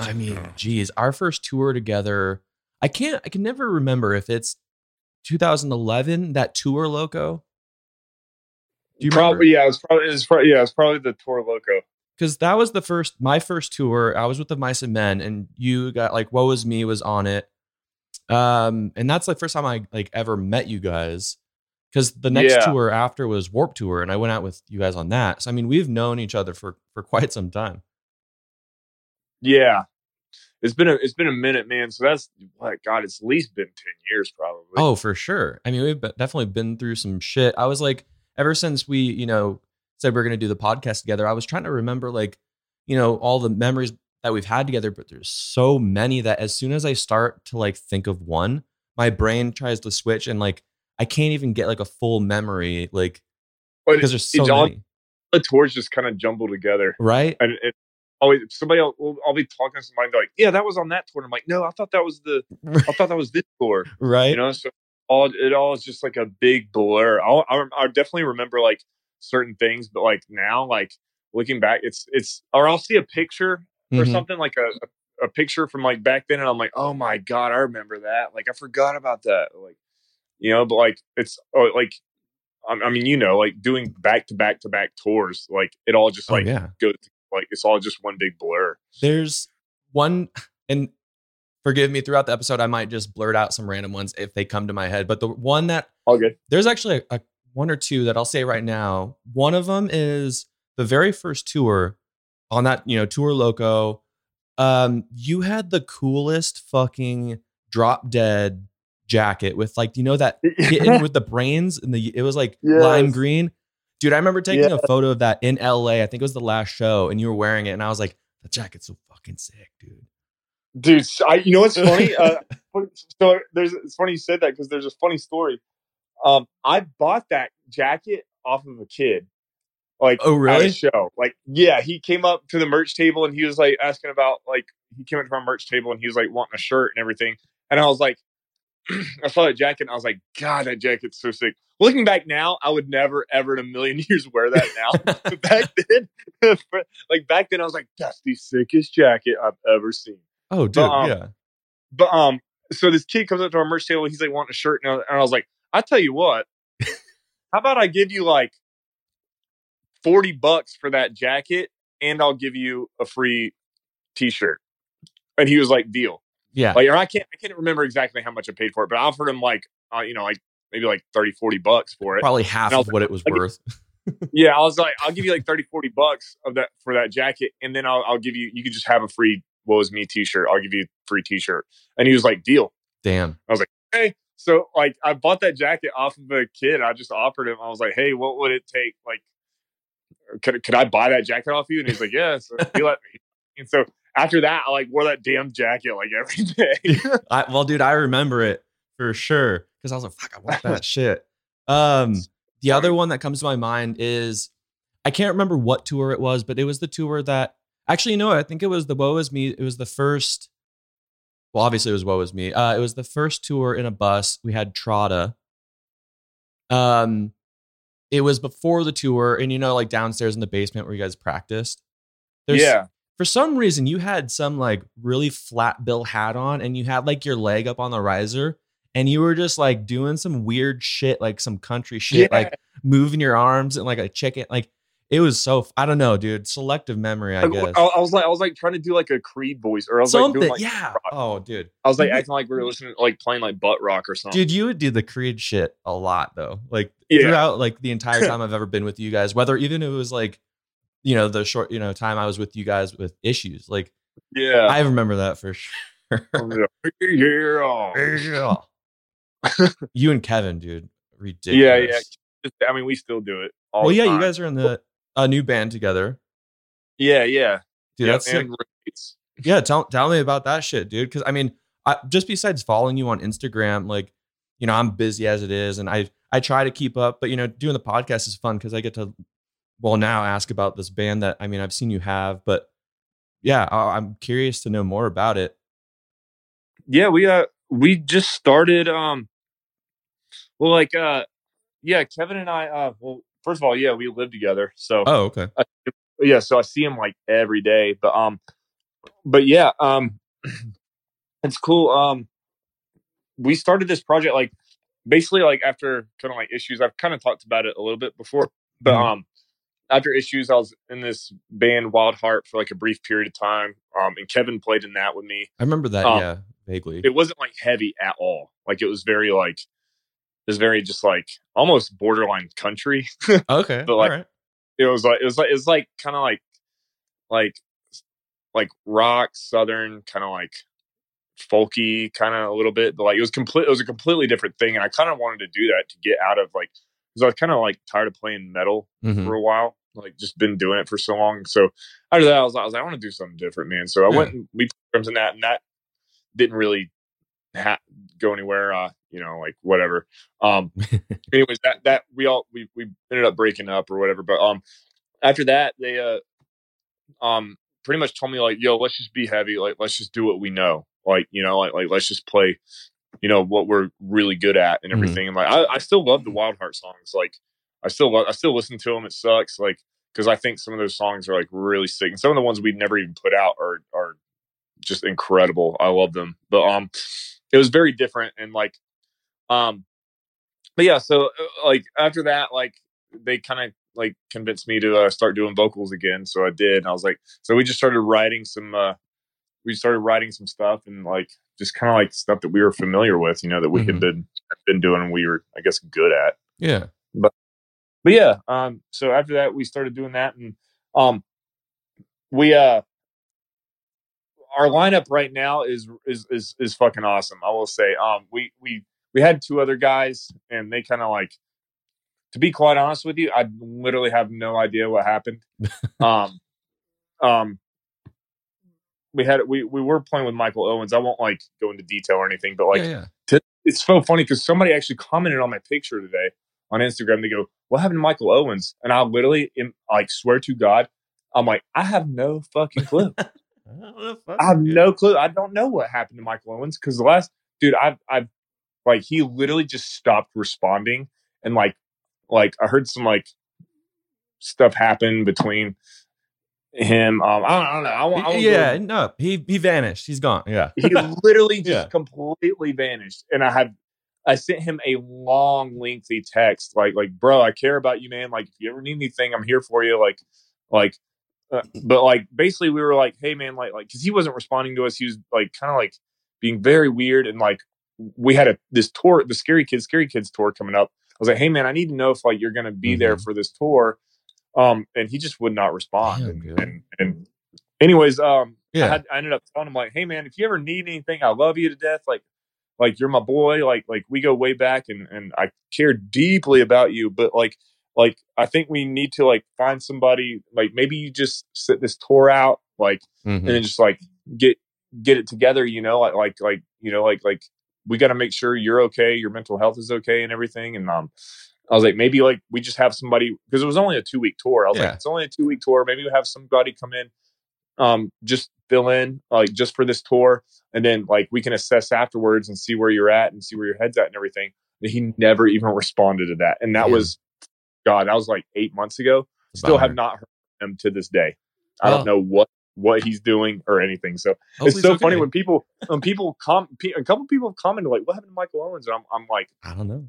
I mean, geez, our first tour together. I can't. I can never remember if it's 2011 that tour Loko. Do you probably yeah, it was probably was probably yeah, it was probably the Tour Loko. Because that was the first, my first tour. I was with the Mice and Men, and you got like "Woe Is Me" was on it. Um, and that's the first time I like ever met you guys. Because the next Yeah. tour after was Warped Tour, and I went out with you guys on that. So I mean, we've known each other for for quite some time. Yeah. It's been a it's been a minute, man. So that's what God, it's at least been ten years probably. Oh, for sure. I mean, we've definitely been through some shit. I was like, ever since we, you know, said we are going to do the podcast together, I was trying to remember, like, you know, all the memories that we've had together. But there's so many that as soon as I start to like think of one, my brain tries to switch and like I can't even get like a full memory, like because there's so it's all many, the tours just kind of jumble together. right? And it always somebody else will I'll be talking to somebody like, Yeah, that was on that tour. And I'm like, No, I thought that was the I thought that was this tour. right? You know, so all it all is just like a big blur. I'll, I I definitely remember like certain things, but like now, like looking back, it's it's or I'll see a picture or Mhm. something like a, a a picture from like back then, and I'm like, oh my god, I remember that. Like I forgot about that. Like you know, but like it's oh, like I I mean, you know, like doing back to back to back tours, like it all just Oh, like yeah. goes like it's all just one big blur. There's one, and forgive me throughout the episode, I might just blurt out some random ones if they come to my head. But the one that All good. there's actually a, a one or two that I'll say right now. One of them is the very first tour on that, you know, tour Loko. Um, you had the coolest fucking drop dead jacket with like, you know, that kitten with the brains and the it was like lime green. Dude, I remember taking Yeah. a photo of that in LA. I think it was the last show, and you were wearing it, and I was like, the jacket's so fucking sick, dude. dude. I, you know what's funny? Uh, so there's it's funny you said that because there's a funny story. Um, I bought that jacket off of a kid, like Oh, at really? a show. Like, yeah, he came up to the merch table and he was like asking about like he came up to our merch table and he was like wanting a shirt and everything, and I was like, I saw that jacket and I was like, God, that jacket's so sick. Looking back now, I would never ever in a million years wear that now. But back then, like back then, I was like, that's the sickest jacket I've ever seen. Oh, dude, um, yeah. But um, so this kid comes up to our merch table. He's like wanting a shirt, and I, and I was like, I tell you what, how about I give you like forty bucks for that jacket, and I'll give you a free T-shirt. And he was like, deal. Yeah. Like, or I can't, I can't remember exactly how much I paid for it, but I offered him like, uh, you know, like maybe like 30, 40 bucks for it. Probably half And I was of what it was like, worth. Yeah, I was like, I'll give you like 30, 40 bucks of that for that jacket, and then I'll, I'll give you, you can just have a free "Woe Is Me" T-shirt. I'll give you a free T-shirt. And he was like, deal. Damn. I was like, hey. So like I bought that jacket off of a kid. I just offered him. I was like, hey, what would it take? Like, could could I buy that jacket off you? And he's like, yeah. So he let me. And so after that, I like wore that damn jacket like every day. I, well, dude, I remember it for sure because I was like, "Fuck, I want that shit." Um, the other one that comes to my mind is I can't remember what tour it was, but it was the tour that actually, you know. I think it was the "Woe Is Me." It was the first. Well, obviously, it was "Woe Is Me." Uh, it was the first tour in a bus. We had Trotta. Um, it was before the tour, and you know, like downstairs in the basement where you guys practiced. There's, yeah. For some reason, you had some like really flat bill hat on, and you had like your leg up on the riser, and you were just like doing some weird shit, like some country shit, Yeah. like moving your arms and like a chicken. Like it was so I don't know, dude. Selective memory, I Like, guess. I, I was like, I was like trying to do like a Creed voice, or I was like Something, doing like, yeah. rock. Oh, dude, I was like acting like we were listening, like playing like butt rock or something. dude, you would do the Creed shit a lot though. Like Yeah. throughout like the entire time I've ever been with you guys, whether even it was like, you know, the short, you know, time I was with you guys with issues. Like yeah. I remember that for oh, sure. yeah. you and Kevin, dude, ridiculous. Yeah, yeah. I mean, we still do it. All Well, yeah, you guys are in the a new band together, Yeah, yeah. dude. yeah, that's sick. yeah. Tell tell me about that shit, dude. Because I mean, I, just besides following you on Instagram, like you know, I'm busy as it is, and I I try to keep up, but you know, doing the podcast is fun because I get to well now ask about this band that I mean I've seen you have, but yeah, I, I'm curious to know more about it. yeah we uh we just started um well like uh yeah kevin and i uh well first of all yeah we live together so Oh, okay. yeah so i see him like every day but um but yeah um it's cool um we started this project like basically like after kind of like issues i've kind of talked about it a little bit before but Mhm. um after issues i was in this band wild heart for like a brief period of time um and kevin played in that with me I remember that. Um, yeah, vaguely. it wasn't like heavy at all. Like it was very like it was very just like almost borderline country. okay, but, like, right. it was like it was like it was like kind of like like like rock southern kind of like folky kind of a little bit but like it was complete it was a completely different thing and i kind of wanted to do that to get out of like because i was kind of like tired of playing metal Mhm. for a while like just been doing it for so long so after that i was, I was like i want to do something different man so i Yeah. went and we put drums in that and that didn't really ha- go anywhere uh you know like whatever um anyways that that we all we we ended up breaking up or whatever but um after that they uh um pretty much told me like yo let's just be heavy like let's just do what we know like you know like like let's just play you know what we're really good at and Mhm. everything and like I, I still love the wild heart songs like i still love i still listen to them it sucks like because i think some of those songs are like really sick and some of the ones we'd never even put out are are just incredible i love them but um it was very different and like um but yeah so uh, like after that like they kind of like convinced me to uh, start doing vocals again so i did and i was like so we just started writing some uh we started writing some stuff and like just kind of like stuff that we were familiar with you know that we Mhm. had been been doing and we were i guess good at Yeah. But but yeah um so after that we started doing that and um we uh our lineup right now is is is is fucking awesome i will say um we we we had two other guys and they kind of like to be quite honest with you i literally have no idea what happened um um we had we we were playing with michael owens i won't like go into detail or anything but like yeah, yeah. it's so funny because somebody actually commented on my picture today on Instagram. They go, "What happened to Michael Owens?" And I literally, am, like, swear to God, I'm like, I have no fucking clue. I have no clue. I don't know what happened to Michael Owens because the last dude, I've, I've, like, he literally just stopped responding, and like, like I heard some like stuff happen between him. Um, I don't, I don't know. I won't, I won't go yeah, no, he he vanished. He's gone. Yeah. he literally just Yeah. completely vanished and i had i sent him a long lengthy text like like bro i care about you man like if you ever need anything i'm here for you like like uh, but like basically we were like hey man like like because he wasn't responding to us he was like kind of like being very weird and like we had a this tour the scary kids scaring kids tour coming up i was like hey man i need to know if like you're gonna be there Mhm. for this tour um and he just would not respond Damn, and, and and anyways um Yeah. I, had, I ended up telling him like, "Hey man, if you ever need anything, I love you to death. Like, like you're my boy. Like, like we go way back, and and I care deeply about you. But like, like I think we need to like find somebody. Like maybe you just sit this tour out, like, Mhm. and then just like get get it together. You know, like like like you know, like like we got to make sure you're okay, your mental health is okay, and everything. And um, I was like, maybe like we just have somebody because it was only a two week tour. I was Yeah. like, it's only a two week tour. Maybe we have somebody come in, um, just fill in like just for this tour, and then like we can assess afterwards and see where you're at and see where your head's at and everything. he never even responded to that. And that Yeah. was, God, that was like eight months ago. Still have not heard from him to this day. I Oh. don't know what what he's doing or anything. So Hopefully it's so funny okay. when people when people com pe- a couple people have commented like, "What happened to Michael Owens?" And I'm I'm like I don't know.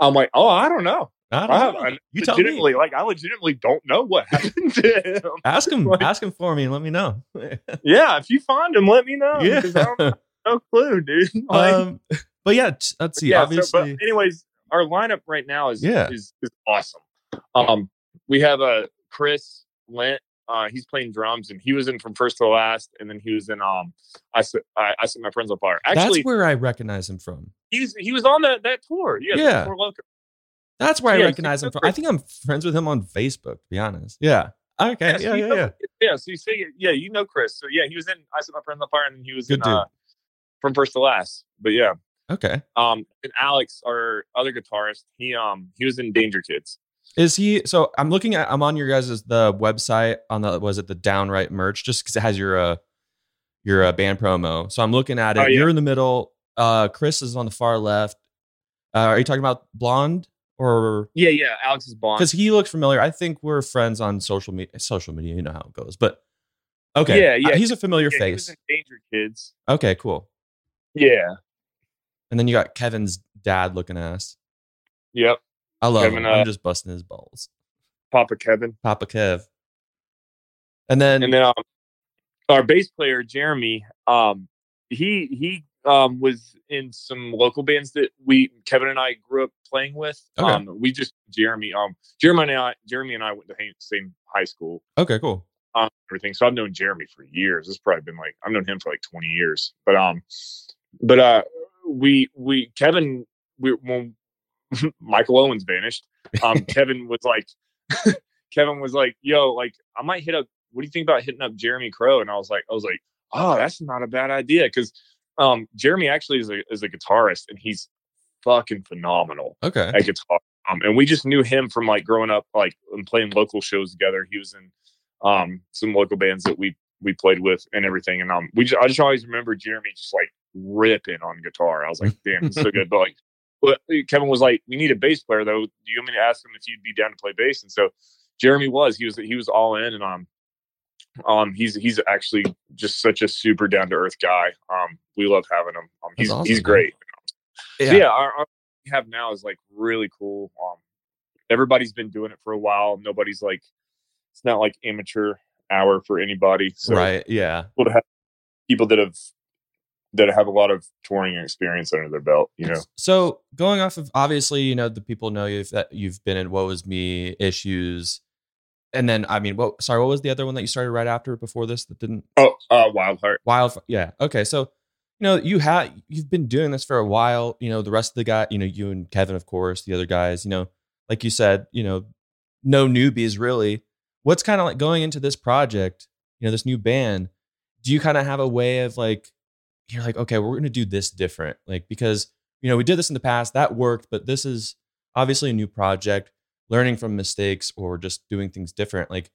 I'm like, "Oh, I don't know. I I, don't have, know. I You tell me. legitimately like I legitimately don't know what happened to him." Ask him. Like- ask him for me and let me know. Yeah, if you find him, let me know. yeah. 'cause I don't have no clue, dude. Like, um, but yeah, t- let's see. yeah, so- obviously, but anyways, our lineup right now is Yeah. is, is awesome. Um, we have a uh, Chris Lent. Uh, he's playing drums, and he was in from first to last, and then he was in um, I set I, I set my friends on fire. Actually, that's where I recognize him from. he's he was on that that tour. Yeah, Yeah. tour. That's where I recognize him from. I think I'm friends with him on Facebook. To be honest. Yeah. Okay. Yeah. you Yeah. know- Yeah. yeah. So you say yeah, you know Chris. So yeah, he was in I set my friends on fire, and then he was Good in dude. uh, from first to last. But yeah, Okay. um, and Alex, our other guitarist, he um he was in Danger Kids. Is he? So I'm looking at. I'm on your guys' the website on the was it the downright merch just because it has your uh your uh, band promo. So I'm looking at it. Oh, yeah. You're in the middle. Uh, Chris is on the far left. Uh, are you talking about blonde or Yeah, yeah, Alex is blonde. because he looks familiar? I think we're friends on social media. Social media, you know how it goes. But okay, Yeah, yeah. Uh, he's a familiar Yeah, face. in Danger Kids. Okay, cool. Yeah. And then you got Kevin's dad looking ass. Yep. I love Kevin, him. uh, I'm just busting his balls. Papa Kevin. Papa Kev. And then, And then um, our bass player Jeremy, um, he he um was in some local bands that we Kevin and I grew up playing with. Okay. Um, we just Jeremy um Jeremy and I Jeremy and I went to the same high school. okay, cool. Um, everything. So I've known Jeremy for years. It's probably been like I've known him for like twenty years. But um, but uh, we we Kevin we when Michael Owens vanished. Um, Kevin was like, Kevin was like, "Yo, like I might hit up. What do you think about hitting up Jeremy Crow?" And I was like, I was like, "Oh, that's not a bad idea," because um, Jeremy actually is a is a guitarist and he's fucking phenomenal Okay. at guitar. Um, and we just knew him from like growing up, like and playing local shows together. He was in um some local bands that we we played with and everything. And um, we just, I just always remember Jeremy just like ripping on guitar. I was like, damn, it's so good. But like, but Kevin was like, we need a bass player though. Do you want me to ask him if you'd be down to play bass? And so Jeremy was. He was he was all in, and um, um, he's he's actually just such a super down to earth guy. Um, we love having him. Um, he's awesome, he's man. great. Yeah. So yeah, our, our we have now is like really cool. Um, everybody's been doing it for a while. Nobody's like, it's not like amateur hour for anybody. So right. Yeah. to have people that have that have a lot of touring experience under their belt. You know, So going off of obviously, you know, the people know you that you've been in Woe Is Me issues. And then I mean, what sorry, what was the other one that you started right after before this that didn't oh, uh, Wild Heart. Wild yeah. Okay. So you know, you have you've been doing this for a while. You know, the rest of the guy, you know, you and Kevin, of course, the other guys, you know, like you said, you know, no newbies really. What's kind of like going into this project, you know, this new band, do you kind of have a way of like you're like, okay, we're gonna do this different? Like, because you know, we did this in the past, that worked, but this is obviously a new project, learning from mistakes or just doing things different. Like,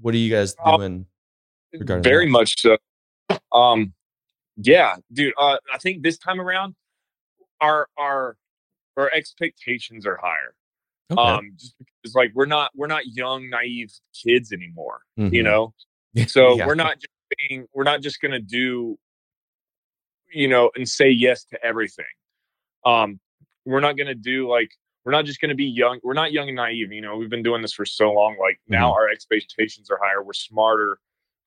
what are you guys Um, doing? regarding Very that. much so. Um, yeah, dude. Uh, I think this time around, our our our expectations are higher. Okay. Um, just because like we're not we're not young naive kids anymore. You Mhm. know, so Yeah. we're not just being we're not just gonna do you know and say yes to everything. Um we're not gonna do like we're not just gonna be young we're not young and naive you know we've been doing this for so long like now our expectations are higher we're smarter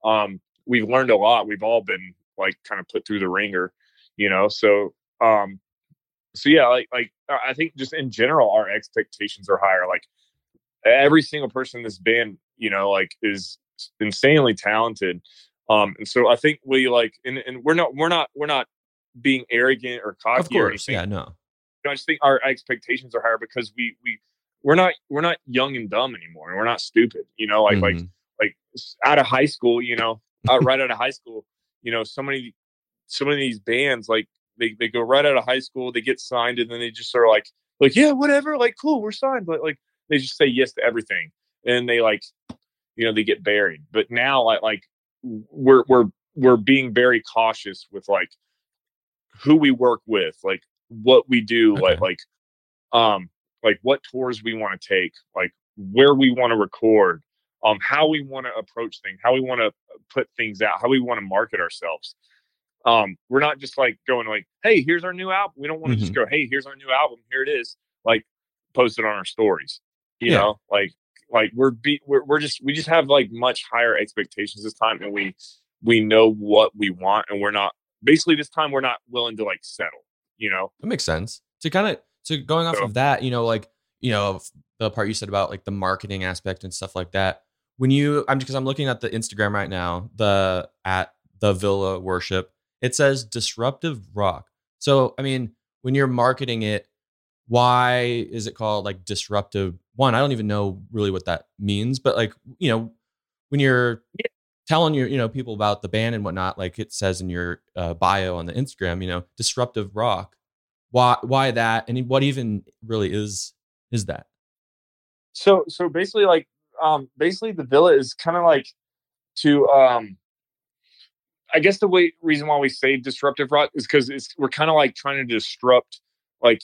um we've learned a lot we've all been like kind of put through the ringer you know so um so yeah like like I- i think just in general our expectations are higher like every single person in this band you know like is insanely talented um and so i think we like and, and we're not we're not we're not being arrogant or cocky of or course. anything Yeah, no. you know, I just think our expectations are higher because we we we're not we're not young and dumb anymore and we're not stupid you know like like Mhm. like s- out of high school you know out right out of high school you know so many so many of these bands like they, they go right out of high school they get signed and then they just sort of like like yeah whatever like cool we're signed but like they just say yes to everything and they like you know they get buried but now like like we're we're we're being very cautious with like who we work with like what we do Okay. like like um, like what tours we want to take, like where we want to record, um, how we want to approach things, how we want to put things out, how we want to market ourselves. Um, we're not just like going like, hey, here's our new album. We don't want to just Mm-hmm. go, hey, here's our new album. Here it is. Like post it on our stories. You Yeah. know, like like we're be we're, we're just we just have like much higher expectations this time and we we know what we want and we're not basically this time we're not willing to like settle, you know. That makes sense. To kind of so going off So- of that, you know, like you know the part you said about like the marketing aspect and stuff like that. When you, I'm just, because I'm looking at the Instagram right now, the at the Villa Worship, it says disruptive rock. So I mean, when you're marketing it, why is it called like disruptive? One, I don't even know really what that means, but like you know, when you're Yeah. telling your you know people about the band and whatnot, like it says in your uh, bio on the Instagram, you know, disruptive rock why why that and what even really is is that So so basically like um basically the villa is kind of like to um I guess the way reason why we say disruptive rock is because it's we're kind of like trying to disrupt like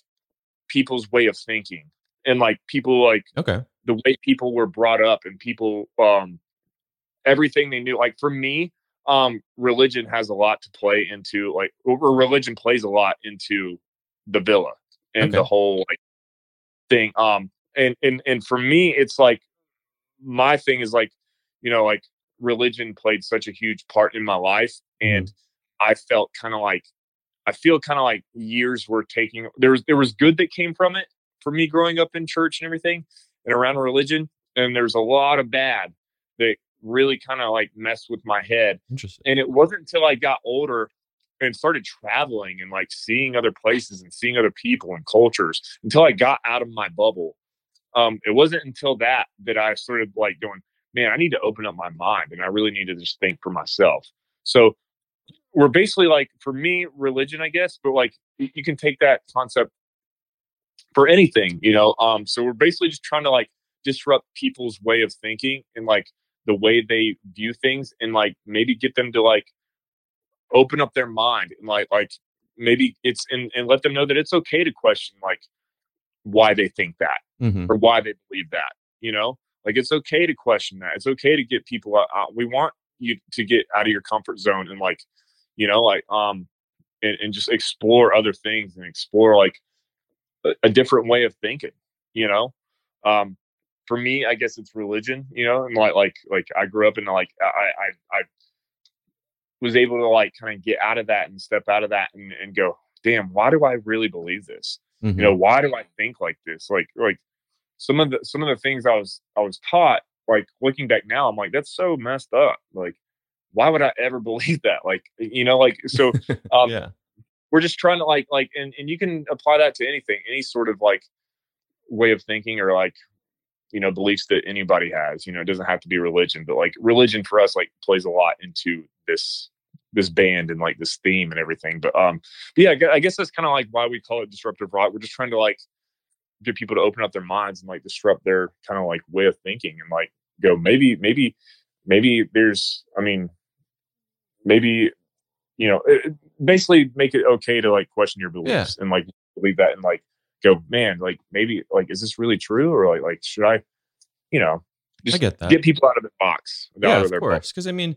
people's way of thinking and like people like okay. the way people were brought up and people um everything they knew like for me um religion has a lot to play into like or religion plays a lot into the villa and the whole like thing um and and and for me it's like my thing is like you know like religion played such a huge part in my life and i felt kind of like i feel kind of like years were taking there was there was good that came from it for me growing up in church and everything and around religion and there's a lot of bad that really kind of like messed with my head interesting and it wasn't until I got older and started traveling and like seeing other places and seeing other people and cultures until I got out of my bubble. Um, it wasn't until that that I started like going, man, I need to open up my mind and I really need to just think for myself. So we're basically like, for me, religion, I guess, but like you can take that concept for anything, you know. Um, so we're basically just trying to like disrupt people's way of thinking and like the way they view things and like maybe get them to like open up their mind and like like maybe it's and, and let them know that it's okay to question like why they think that Mhm. or why they believe that you know like it's okay to question that it's okay to get people out, out we want you to get out of your comfort zone and like you know like um and, and just explore other things and explore like a, a different way of thinking you know? Um for me i guess it's religion you know and like like like i grew up in like i i i was able to like kind of get out of that and step out of that and, and go damn why do i really believe this? Mhm. you know why do i think like this? Like like some of the some of the things i was i was taught like looking back now i'm like that's so messed up like why would i ever believe that? Like you know like so um yeah. we're just trying to like like and, and you can apply that to anything any sort of like way of thinking or like you know beliefs that anybody has you know it doesn't have to be religion but like religion for us like plays a lot into this this band and like this theme and everything but um but yeah I gue- i guess that's kind of like why we call it disruptive rock. We're just trying to like get people to open up their minds and like disrupt their kind of like way of thinking and like go maybe maybe maybe there's i mean maybe you know it, basically make it okay to like question your beliefs and like believe that and like go man like maybe like is this really true or like like should i you know just get that. get people out of the box yeah of of their course because i mean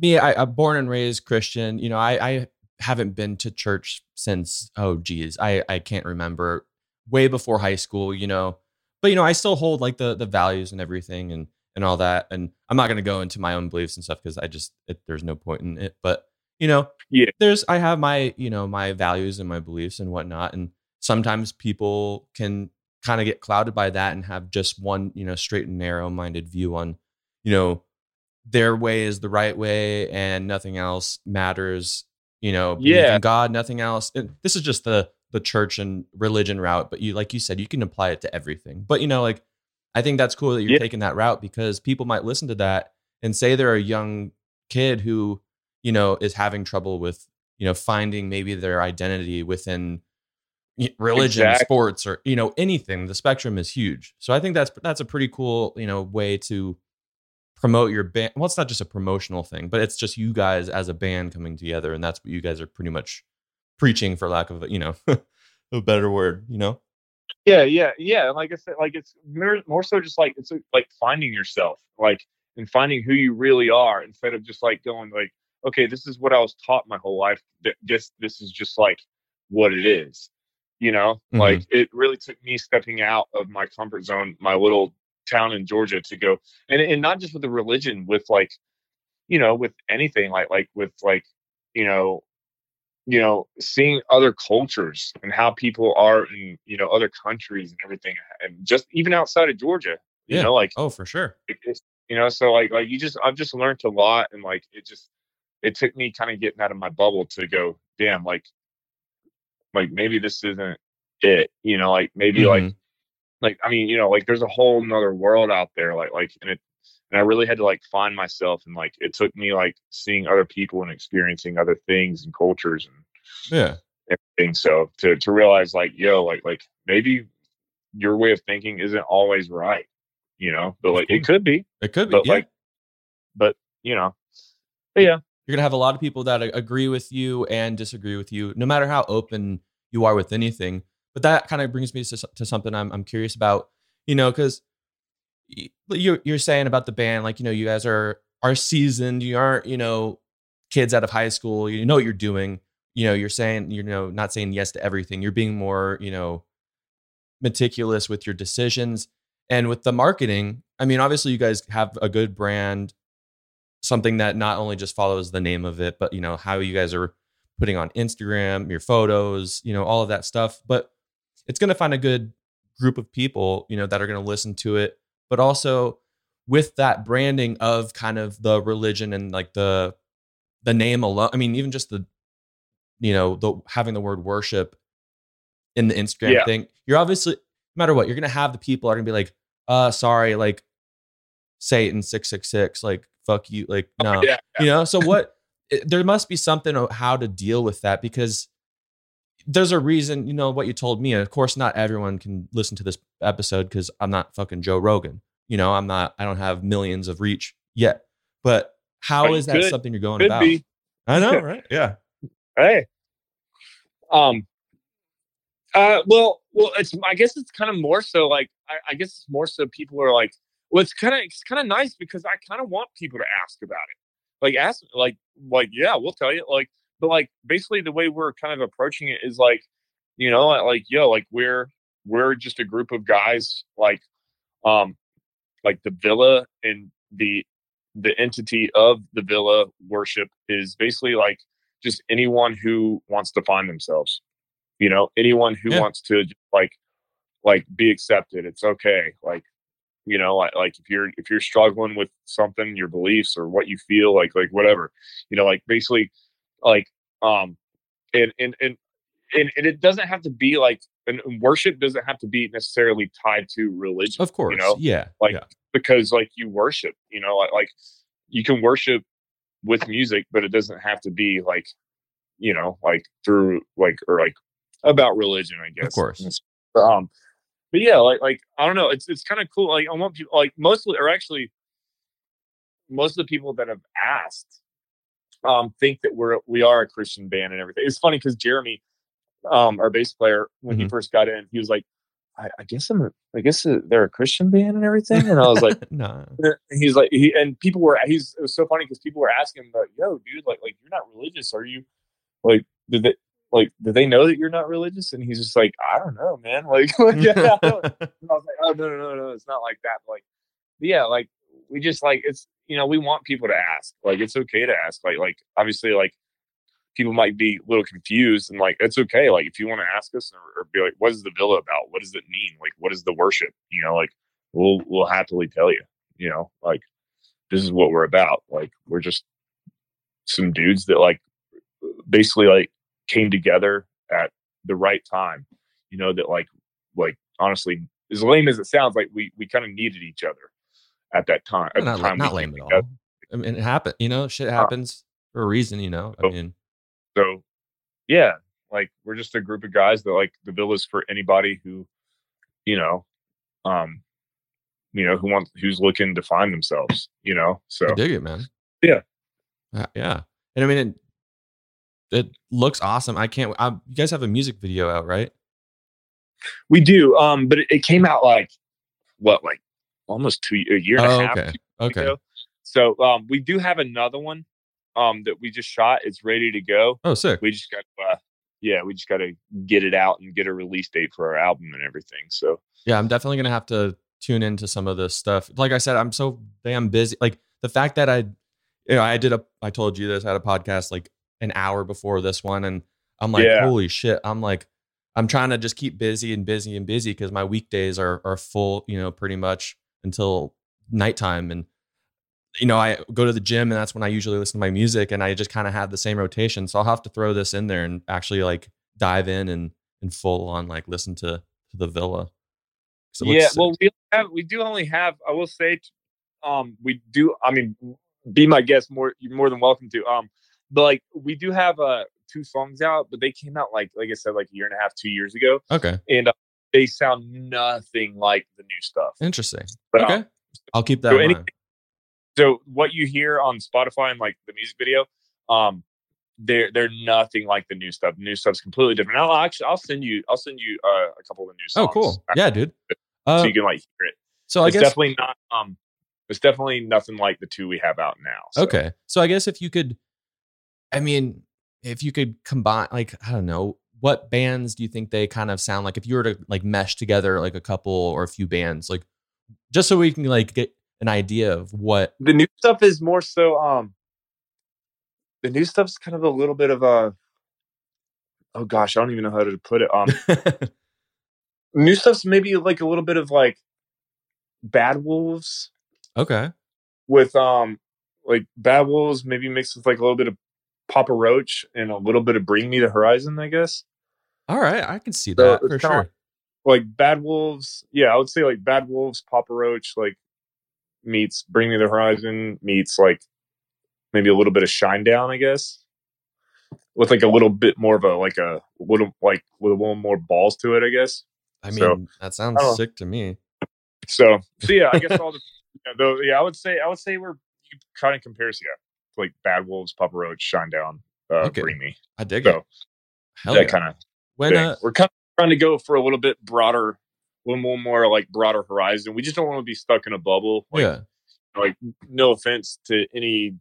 me I, i'm born and raised christian you know i i haven't been to church since oh geez i i can't remember way before high school you know but you know i still hold like the the values and everything and and all that and i'm not going to go into my own beliefs and stuff because i just it, there's no point in it but you know Yeah. there's i have my you know my values and my beliefs and whatnot and sometimes people can kind of get clouded by that and have just one you know straight and narrow minded view on you know their way is the right way and nothing else matters you know Yeah. god nothing else and this is just the the church and religion route but you like you said you can apply it to everything but you know like i think that's cool that you're Yeah. taking that route because people might listen to that and say they're a young kid who you know is having trouble with you know finding maybe their identity within religion Exactly. sports or you know anything the spectrum is huge so i think that's that's a pretty cool you know way to promote your band well it's not just a promotional thing but it's just you guys as a band coming together and that's what you guys are pretty much preaching for lack of a- you know a better word you know Yeah, yeah, yeah. Like I said, like it's more, more so just like it's like finding yourself, like and finding who you really are instead of just like going like, okay, this is what I was taught my whole life. This this is just like what it is. You know, Mhm. like it really took me stepping out of my comfort zone, my little town in Georgia to go and and not just with the religion, with like, you know, with anything like like with like, you know, you know, seeing other cultures and how people are in, you know, other countries and everything, and just even outside of Georgia, you Yeah. know, like, Oh, for sure. you know, so like, like you just, I've just learned a lot, and like, it just, it took me kind of getting out of my bubble to go, damn, like, like maybe this isn't it, you know, like maybe like, Mhm. like I mean, you know, like there's a whole nother world out there, like, like, and it, and I really had to like find myself, and like, it took me like seeing other people and experiencing other things and cultures and yeah. everything. So to to realize like, yo, like like maybe your way of thinking isn't always right, you know, but like it could be, It could be. but yeah. like, but you know, but yeah, you're gonna have a lot of people that agree with you and disagree with you, no matter how open you are with anything. But that kind of brings me to, to something I'm I'm curious about, you know, because you're you're saying about the band, like you know, you guys are are seasoned. You aren't, you know, kids out of high school. You know what you're doing. You know, you're saying, you know, not saying yes to everything. You're being more, you know, meticulous with your decisions and with the marketing. I mean, obviously, you guys have a good brand something that not only just follows the name of it, but you know how you guys are putting on Instagram, your photos, you know, all of that stuff. But it's going to find a good group of people, you know, that are going to listen to it. But also with that branding of kind of the religion and like the the name alone. I mean, even just the you know the having the word worship in the Instagram Yeah. thing. You're obviously no matter what, you're going to have the people are going to be like, uh, sorry, like Satan six six six, like fuck you, like no, yeah, you know. So what? it- there must be something how to deal with that because there's a reason. You know what you told me. Of course, not everyone can listen to this episode because I'm not fucking Joe Rogan. You know, I'm not. I don't have millions of reach yet. But how is that could- something you're going about? be. I know, right? Yeah. Hey. Um. Uh. Well. Well. It's. I guess it's kind of more so like. I, I guess it's more so people are like. Well, it's kind of. It's kind of nice because I kind of want people to ask about it. Like ask. Like. Like yeah, we'll tell you. Like. But like basically the way we're kind of approaching it is like, you know, like yo, like we're we're just a group of guys like, um, like the villa and the the entity of the villa worship is basically like just anyone who wants to find themselves you know anyone who Yeah. wants to like like be accepted it's okay like you know like, like if you're if you're struggling with something your beliefs or what you feel like like whatever you know like basically like um and and and and, and it doesn't have to be like and and worship doesn't have to be necessarily tied to religion Of course. you know yeah. like yeah. because like you worship you know like, like you can worship with music but it doesn't have to be like you know like through like or like about religion i guess Of course. Um but yeah like like i don't know it's it's kind of cool like i want people like mostly or actually most of the people that have asked um think that we're we are a christian band and everything. It's funny because jeremy um our bass player when he Mhm. first got in he was like I, I guess I'm a, I guess uh, they're a Christian band and everything. And I was like, no. and he's like he and people were he's it was so funny because people were asking him like yo dude like like you're not religious. Are you like did they like did they know that you're not religious? And he's just like i don't know man. Like, like yeah. I, I was like oh no no no no it's not like that. Like yeah like we just like it's you know we want people to ask like it's okay to ask like like obviously like people might be a little confused and like it's okay like if you want to ask us or, or be like what is the villa about? What does it mean? Like what is the worship? You know like we'll we'll happily tell you you know like this is what we're about. Like we're just some dudes that like basically like came together at the right time. You know that like like honestly as lame as it sounds like we we kind of needed each other at that time at not, time not lame at all. together. I mean, it happened. You know, shit happens for a reason. You know, I Oh. mean, so yeah like we're just a group of guys that like the villas for anybody who you know um you know who wants who's looking to find themselves you know so I dig it, man. Yeah. Uh, yeah. And I mean, it, it looks awesome. I can't. I, you guys have a music video out, right? We do. Um, but it, it came out like what, like almost two a year and Oh, a half. okay. Okay. ago. So um, we do have another one um that we just shot. It's ready to go. Oh, sick. We just got uh, yeah, we just got to get it out and get a release date for our album and everything. So Yeah, I'm definitely gonna have to tune into some of this stuff. Like I said, I'm so damn busy. Like the fact that I, you know, I did a, I told you this, I had a podcast like an hour before this one, and I'm like, Yeah. holy shit. I'm like, I'm trying to just keep busy and busy and busy because my weekdays are are full, you know, pretty much until nighttime, and you know, I go to the gym, and that's when I usually listen to my music, and I just kind of have the same rotation. So I'll have to throw this in there and actually like dive in and and full on like listen to to the villa. yeah, sick. well, we have we do only have. I will say, um, we do. I mean, be my guest. More, you're more than welcome to. Um, but like we do have uh two songs out, but they came out like like I said, like a year and a half, two years ago, Okay. and uh, they sound nothing like the new stuff. Interesting. But, okay. um, I'll keep that so in mind. so what you hear on Spotify and like the music video, um, they're they're nothing like the new stuff. The new stuff's completely different. I'll actually I'll send you I'll send you uh, a couple of the new stuff. Oh, cool. Yeah, dude. so Uh, you can like hear it. so I it's guess definitely not um it's definitely nothing like the two we have out now. so. okay. So I guess if you could, I mean, if you could combine, like I don't know, what bands do you think they kind of sound like? If you were to like mesh together like a couple or a few bands, like just so we can like get an idea of what. The new stuff is more so um the new stuff's kind of a little bit of a oh gosh, I don't even know how to put it. Um new stuff's maybe like a little bit of like Bad Wolves okay. with um like Bad Wolves maybe mixed with like a little bit of Papa Roach and a little bit of Bring Me the Horizon, I guess. All right. I can see So that for sure. like- Bad Wolves, yeah, I would say like Bad Wolves, Papa Roach, like meets Bring Me the Horizon, meets like maybe a little bit of Shinedown, I guess. With like a little bit more of a like a little like with a little more balls to it, I guess. I mean, so- that sounds know. sick to me. So, so yeah, I guess all the yeah, though, yeah, I would say I would say we're kind of compares yeah, like Bad Wolves, Papa Roach, Shinedown, uh, Okay. Bring Me, I dig So, it. Hell that yeah. kind of when uh, we're kind of trying to go for a little bit broader, a little more, more like broader horizon. We just don't want to be stuck in a bubble. Like, yeah, like no offense to any,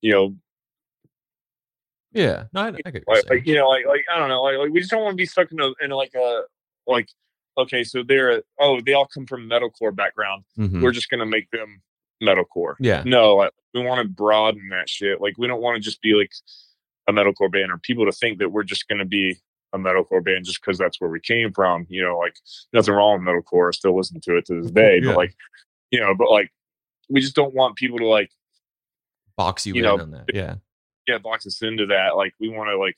you know, yeah. No, I, I get like, like you know, like like I don't know, like, like we just don't want to be stuck in a in like a like okay, so they're oh they all come from metalcore background. Mhm. We're just gonna make them metalcore. yeah, No, like, we want to broaden that shit. Like we don't want to just be like a metalcore band or people to think that we're just gonna be a metalcore band just because that's where we came from. You know, like nothing wrong with metalcore. I still listen to it to this day, Yeah. but like you know, but like we just don't want people to like box you, you in know, on that. Yeah. Yeah. box us into that. Like we want to like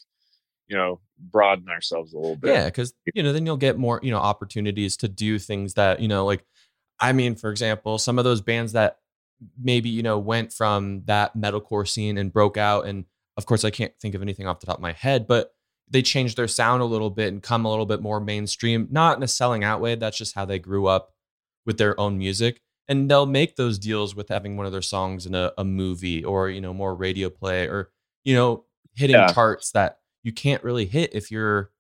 you know broaden ourselves a little bit. Yeah, because you know, then you'll get more, you know, opportunities to do things that, you know, like I mean, for example, some of those bands that maybe, you know, went from that metalcore scene and broke out. And of course I can't think of anything off the top of my head, but they changed their sound a little bit and come a little bit more mainstream, not in a selling out way. That's just how they grew up with their own music. And they'll make those deals with having one of their songs in a, a movie or, you know, more radio play or, you know, hitting Yeah. charts that you can't really hit if you're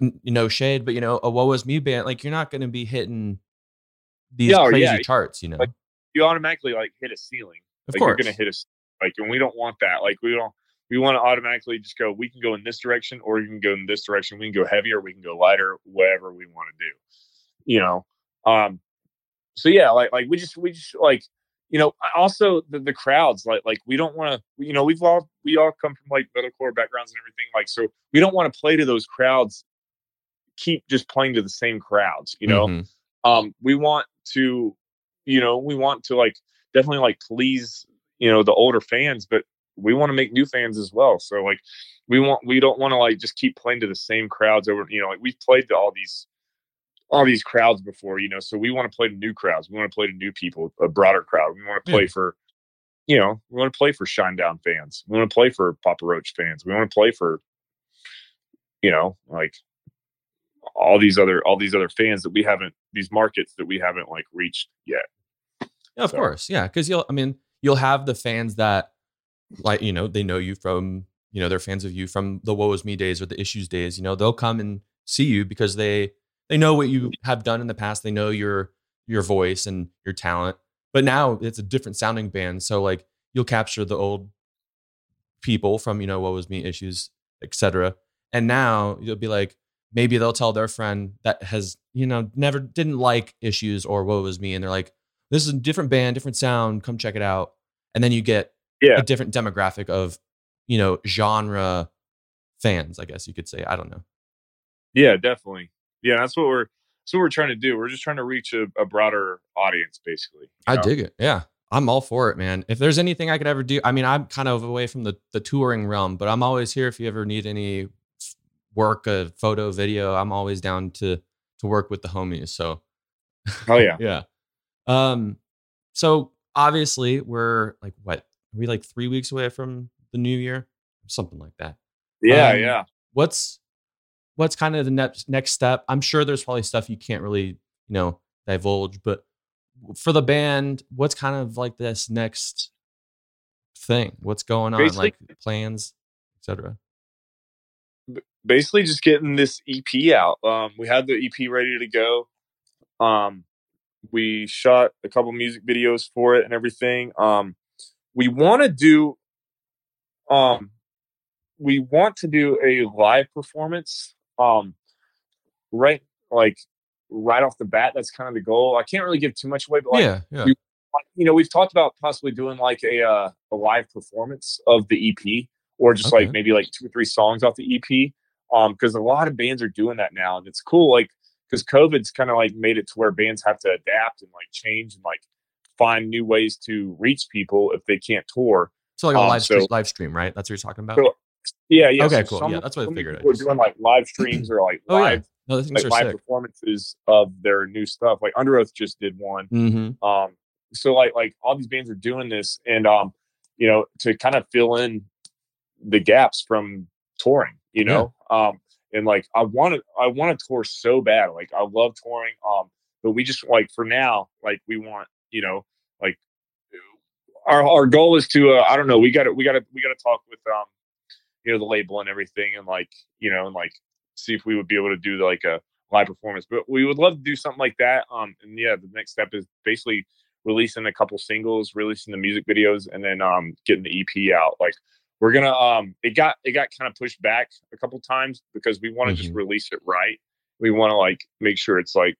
n- no shade, but you know, a woe is me band, like you're not going to be hitting these Yeah, crazy yeah, charts, you know. like, You automatically like hit a ceiling. of like course, you're gonna hit us like and we don't want that. Like we don't we want to automatically just go we can go in this direction or you can go in this direction. We can go heavier we can go lighter whatever we want to do. You know? Um so yeah like like we just we just like you know also the, the crowds like like we don't want to you know we've all we all come from like metalcore backgrounds and everything like so we don't want to play to those crowds keep just playing to the same crowds you know? Mhm. um we want to you know we want to like definitely like please you know the older fans but we want to make new fans as well. So like we want we don't want to like just keep playing to the same crowds over you know like we've played to all these all these crowds before you know so we want to play to new crowds. We want to play to new people a broader crowd. We want to play Yeah. for you know we want to play for Shinedown fans. We want to play for papa roach fans. We want to play for you know like all these other all these other fans that we haven't these markets that we haven't like reached yet Yeah, of So- course. Yeah. Cause you'll, I mean, you'll have the fans that, like, you know, they know you from, you know, they're fans of you from the Woe Is Me days or the Issues days. You know, they'll come and see you because they they know what you have done in the past. They know your your voice and your talent. But now it's a different sounding band, so like you'll capture the old people from you know Woe Is Me issues, etc. And now you'll be like maybe they'll tell their friend that has you know never didn't like issues or Woe Is Me, and they're like, this is a different band, different sound. Come check it out. And then you get Yeah. a different demographic of you know genre fans, I guess you could say. I don't know. Yeah, definitely. Yeah, that's what we're that's what we're trying to do. We're just trying to reach a, a broader audience, basically. I know? dig it. Yeah. I'm all for it, man. If there's anything I could ever do, I mean, I'm kind of away from the, the touring realm, but I'm always here if you ever need any work, a photo, video. I'm always down to to work with the homies. So Oh yeah. yeah. Um, so obviously we're like what? Are we like three weeks away from the new year? Something like that. Yeah, Um, yeah. What's what's kind of the next next step? I'm sure there's probably stuff you can't really, you know, divulge, but for the band, what's kind of like this next thing? What's going on? Basically- like plans, etc. basically just getting this EP out. Um, we had the EP ready to go. Um, we shot a couple music videos for it and everything. Um, we want to do, um, we want to do a live performance. Um, right, like right off the bat. That's kind of the goal. I can't really give too much away, but like, yeah, yeah. we- you know, we've talked about possibly doing like a uh, a live performance of the EP, or just Okay. like maybe like two or three songs off the EP. Um, because a lot of bands are doing that now, and it's cool. Like, because COVID's kind of like made it to where bands have to adapt and like change and like find new ways to reach people if they can't tour. So like a um, live stream, live stream, right? That's what you're talking about. So- Yeah, yeah. Okay, so cool. some- Yeah, that's what I figured. We're doing like live streams or like Oh, yeah. live no, like live sick. performances of their new stuff. Like Underoath just did one. Mm-hmm. Um, so like like all these bands are doing this, and um, you know, to kind of fill in the gaps from touring, you know, um, and like I want to I want to tour so bad. Like I love touring, um, but we just like for now, like we want, you know, like our our goal is to uh, I don't know, we got to we got to we got to talk with um, you know, the label and everything, and like you know, and like see if we would be able to do like a live performance. But we would love to do something like that. Um, and yeah, the next step is basically releasing a couple singles, releasing the music videos, and then um getting the EP out. Like we're gonna um it got it got kind of pushed back a couple times because we want to just release it right. We want to like make sure it's like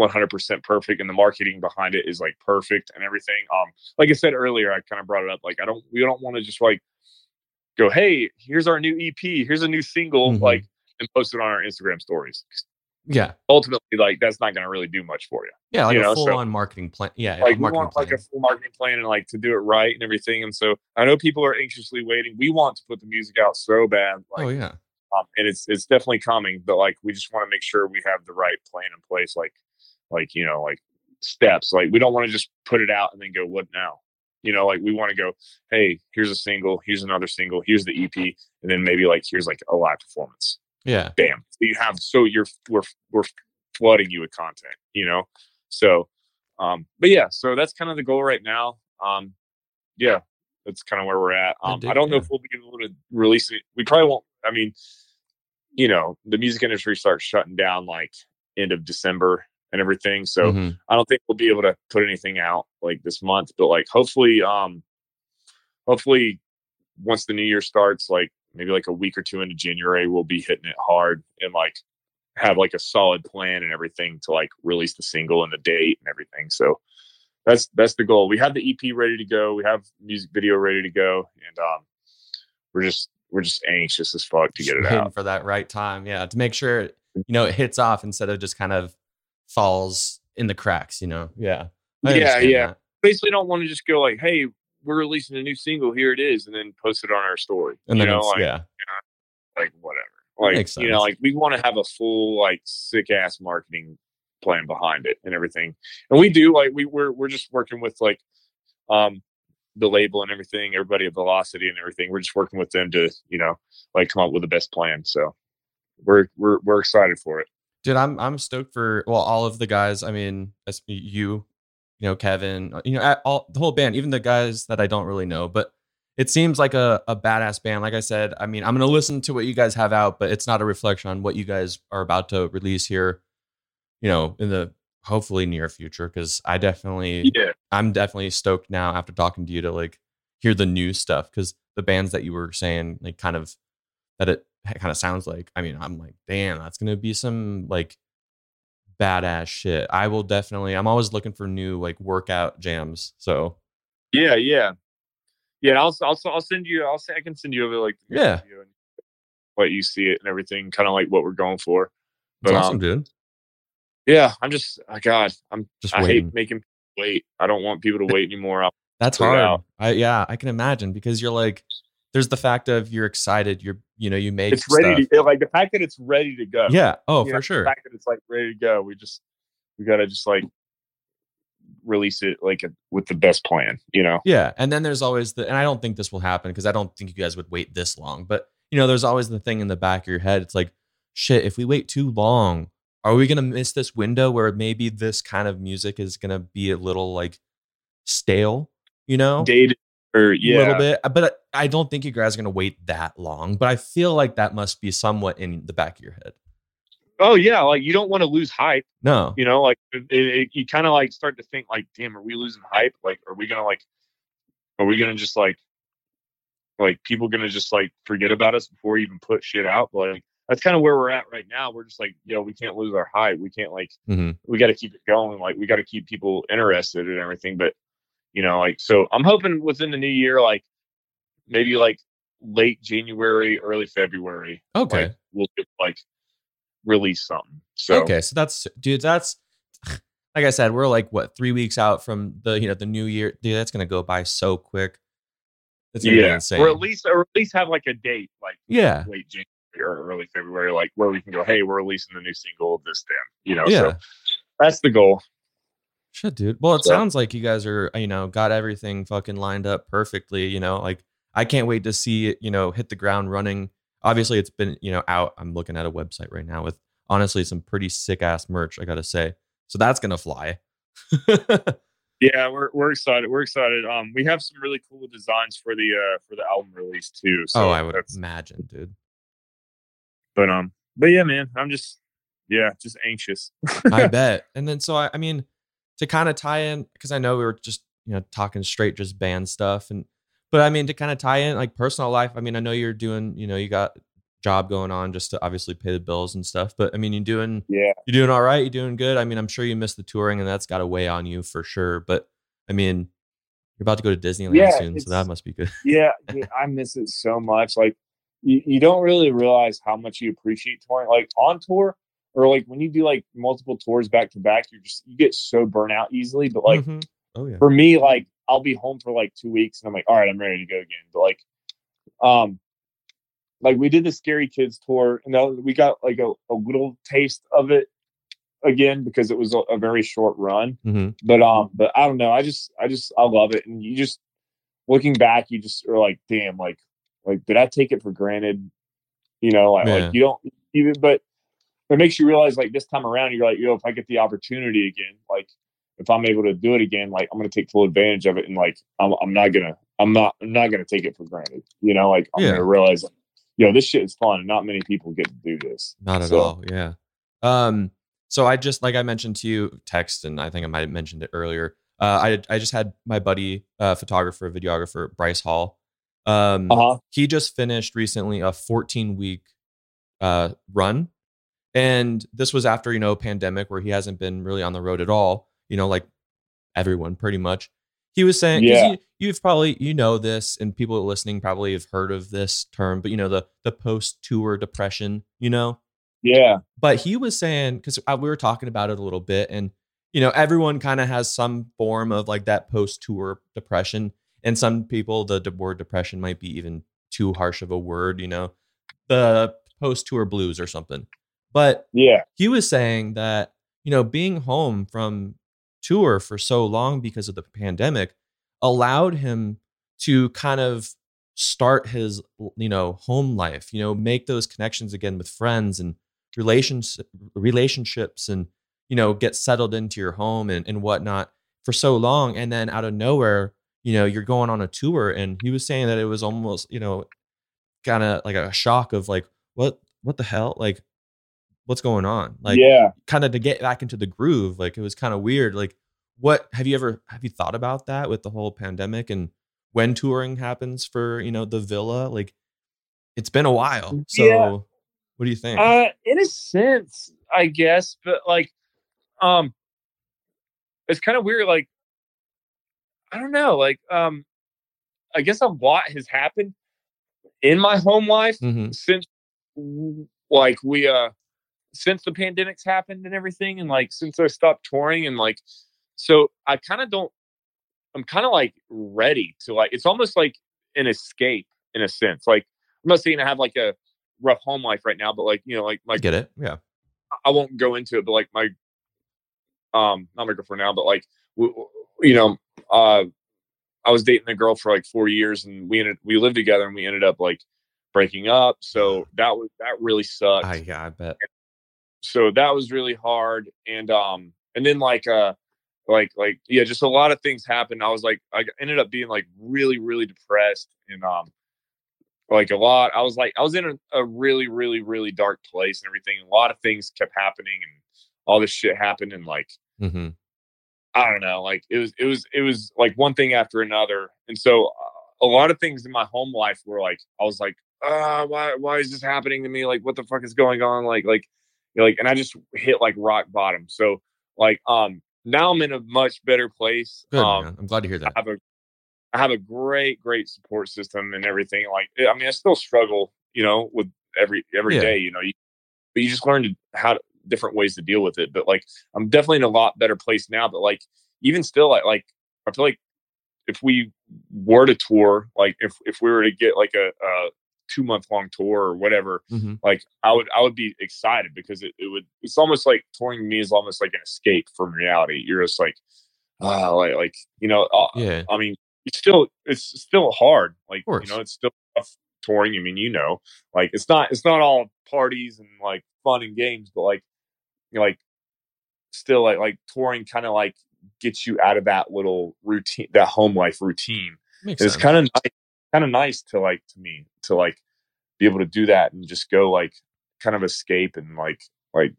100% perfect and the marketing behind it is like perfect and everything. Um like I said earlier, I kind of brought it up like I don't we don't want to just like go, "Hey, here's our new EP, here's a new single," Mhm. like and post it on our Instagram stories. Yeah, Ultimately, like that's not going to really do much for you yeah, like You a know, so- full on marketing plan. Yeah, like we want like a full marketing plan and like to do it right and everything. And so I know people are anxiously waiting. We want to put the music out so bad, like, oh yeah, um, and it's it's definitely coming. But like we just want to make sure we have the right plan in place, like like you know like steps. Like we don't want to just put it out and then go what now. You know, like we want to go, hey, here's a single, here's another single, here's the EP, and then maybe like here's like a live performance yeah. bam so you have so you're we're we're flooding you with content you know so um but yeah so that's kind of the goal right now um yeah that's kind of where we're at I um dig i don't know it. if we'll be able to release it we probably won't i mean you know the music industry starts shutting down like end of december and everything so Mhm. I don't think we'll be able to put anything out like this month, but like hopefully, um, hopefully once the new year starts, like maybe like a week or two into January, we'll be hitting it hard and like have like a solid plan and everything to like release the single and the date and everything. So that's that's the goal. We have the EP ready to go. We have music video ready to go, and um, we're just we're just anxious as fuck to get it out. for that right time. Yeah, to make sure you know it hits off instead of just kind of falls in the cracks. You know. Yeah. I Yeah, yeah. that. Basically, don't want to just go like, "Hey, we're releasing a new single. Here it is," and then post it on our story. And you then know, like, yeah, like whatever. Like you know, like we want to have a full like sick ass marketing plan behind it and everything. And we do like we we're we're just working with like um the label and everything, everybody at Velocity and everything. We're just working with them to, you know, like come up with the best plan. So we're we're we're excited for it. dude. I'm I'm stoked for well all of the guys. I mean, you, you know, Kevin, uh, you know, all the whole band, even the guys that I don't really know, but it seems like a, a badass band. Like I said, I mean, I'm gonna listen to what you guys have out, but it's not a reflection on what you guys are about to release here. You know, in the hopefully near future, because I definitely, Yeah. I'm definitely stoked now after talking to you to like hear the new stuff because the bands that you were saying, like, kind of that it kind of sounds like. I mean, I'm like, damn, that's gonna be some like badass shit. I will definitely. I'm always looking for new like workout jams. So Yeah, yeah, yeah. I'll I'll I'll send you. I'll say I can send you over like Yeah. video and let you see it and everything, kind of like what we're going for. But awesome, um, dude. yeah, I'm just, oh God, I'm. Just I waiting. hate making wait. I don't want people to wait anymore. I'll, That's hard. I yeah, I can imagine because you're like, there's the fact of you're excited. You're you know you made it's ready stuff. to like the fact that it's ready to go. yeah. Oh, You for know, sure. The fact that it's like ready to go. We just we gotta just like release it like a, with the best plan. You know. Yeah, and then there's always the, and I don't think this will happen because I don't think you guys would wait this long. But you know, there's always the thing in the back of your head. It's like, shit, if we wait too long, are we gonna miss this window where maybe this kind of music is gonna be a little like stale? You know, Dated or yeah, a little bit. Uh, but uh, I don't think you guys are gonna wait that long. But I feel like that must be somewhat in the back of your head. Oh yeah, like you don't want to lose hype. No, you know like it, it, you kind of like start to think like damn are we losing hype like are we gonna like are we gonna just like like people gonna just like forget about us before we even put shit out like that's kind of where we're at right now we're just like yo we can't lose our hype we can't like Mhm. we got to keep it going like we got to keep people interested and everything but you know like so i'm hoping within the new year like maybe like late january early february okay. like, we'll get, like release something so Okay, so that's dude, that's like I said, we're like what three weeks out from the you know the new year. Dude, that's gonna go by so quick. It's gonna be yeah, insane. or at least or at least have like a date, like yeah, late January or early February, like where we can go. Hey, we're releasing the new single of this then. You know, yeah. so that's the goal. Shit, dude. Well, it So- sounds like you guys are you know got everything fucking lined up perfectly. You know, like I can't wait to see it. You know, hit the ground running. Obviously, it's been you know out. I'm looking at a website right now with honestly some pretty sick ass merch. I gotta say, so that's gonna fly. Yeah, we're we're excited. We're excited. Um, we have some really cool designs for the uh for the album release too. So oh, I would imagine, dude. But um, but yeah, man, I'm just yeah, just anxious. I bet. And then so I, I mean, to kind of tie in because I know we were just you know talking straight just band stuff and but I mean to kind of tie in like personal life. I mean, I know you're doing you know you got job going on just to obviously pay the bills and stuff. But I mean, you're doing yeah, you're doing all right? You're doing good? I mean, I'm sure you missed the touring and that's got to weigh on you for sure. But I mean, you're about to go to Disneyland Yeah, soon, so that must be good. yeah, yeah, I miss it so much. Like you, you don't really realize how much you appreciate touring. Like on tour or like when you do like multiple tours back to back, you just you get so burnt out easily. But like Mhm. oh yeah, for me, like I'll be home for like two weeks and I'm like, all right, I'm ready to go again. But like, um, like we did the Scary Kids tour and that, we got like a, a little taste of it again because it was a, a very short run. hmm But um, but I don't know. I just I just I love it. And you just looking back, you just are like, damn, like like did I take it for granted? You know, like, like you don't even but it makes you realize like this time around you're like, yo, if I get the opportunity again, like if I'm able to do it again, like I'm gonna take full advantage of it and like I'm I'm not gonna I'm not I'm not gonna take it for granted. You know, like I'm Yeah. gonna realize like, yo, this shit is fun and not many people get to do this. Not at So- all. Yeah. Um. So I just like I mentioned to you, text, and I think I might have mentioned it earlier. Uh, I I just had my buddy, uh, photographer, videographer, Bryce Hall. Um, Uh-huh. he just finished recently a 14 week uh run, and this was after you know pandemic where he hasn't been really on the road at all. You know, like everyone pretty much. He was saying, Yeah. you, you've probably you know this, and people listening probably have heard of this term, but you know the the post tour depression. You know, Yeah. but he was saying because we were talking about it a little bit and you know everyone kind of has some form of like that post tour depression and some people the word depression might be even too harsh of a word you know the post tour blues or something but Yeah. he was saying that you know being home from tour for so long because of the pandemic allowed him to kind of start his you know home life you know make those connections again with friends and relations relationships and you know get settled into your home and, and whatnot for so long and then out of nowhere you know, you're going on a tour and he was saying that it was almost, you know, kind of like a shock of like, what, what the hell? Like, what's going on? Like, yeah, kind of to get back into the groove. Like, it was kind of weird. Like, what have you ever, have you thought about that with the whole pandemic and when touring happens for, you know, the villa? Like, it's been a while. So, Yeah. what do you think? Uh, in a sense, I guess, but like, um, it's kind of weird. Like, I don't know. Like, um, I guess a lot has happened in my home life hmm since, like, we uh, since the pandemics happened and everything, and like since I stopped touring, and like, so I kind of don't. I'm kind of like ready to like. It's almost like an escape in a sense. Like, I'm not saying I have like a rough home life right now, but like, you know, like I like get it. Yeah. I won't go into it, but like my, um, not my girlfriend now, but like, you know, uh, I was dating a girl for like four years, and we ended we lived together, and we ended up like breaking up. So that was that really sucked. I, yeah, I bet. So that was really hard, and um, and then like uh, like like yeah, just a lot of things happened. I was like, I ended up being like really really depressed, and um, like a lot. I was like, I was in a, a really really really dark place and everything. A lot of things kept happening, and all this shit happened, and like mm-hmm. I don't know, like it was it was it was like one thing after another, and so uh, a lot of things in my home life were like I was like, ah, why why is this happening to me? Like, what the fuck is going on? Like like you know, like, and I just hit like rock bottom. So like um now I'm in a much better place. Good, um. I'm glad to hear that. I have a I have a great great support system and everything. Like I mean, I still struggle, you know, with every every day. Yeah. You know, you, but you just learn to how to, different ways to deal with it. But like, I'm definitely in a lot better place now. But like, even still, like, like I feel like if we were to tour, like if if we were to get like a, a two month long tour or whatever, hmm like I would I would be excited because it, it would it's almost like touring to me is almost like an escape from reality. You're just like, ah, like like you know, uh, Yeah. I mean, it's still it's still hard. Like you know, it's still tough touring. I mean, you know, like it's not it's not all parties and like fun and games, but like you know, like still like like touring kind of like gets you out of that little routine, that home life routine. Makes it's kind of nice, kind of nice to like to me to like be able to do that and just go like kind of escape and like like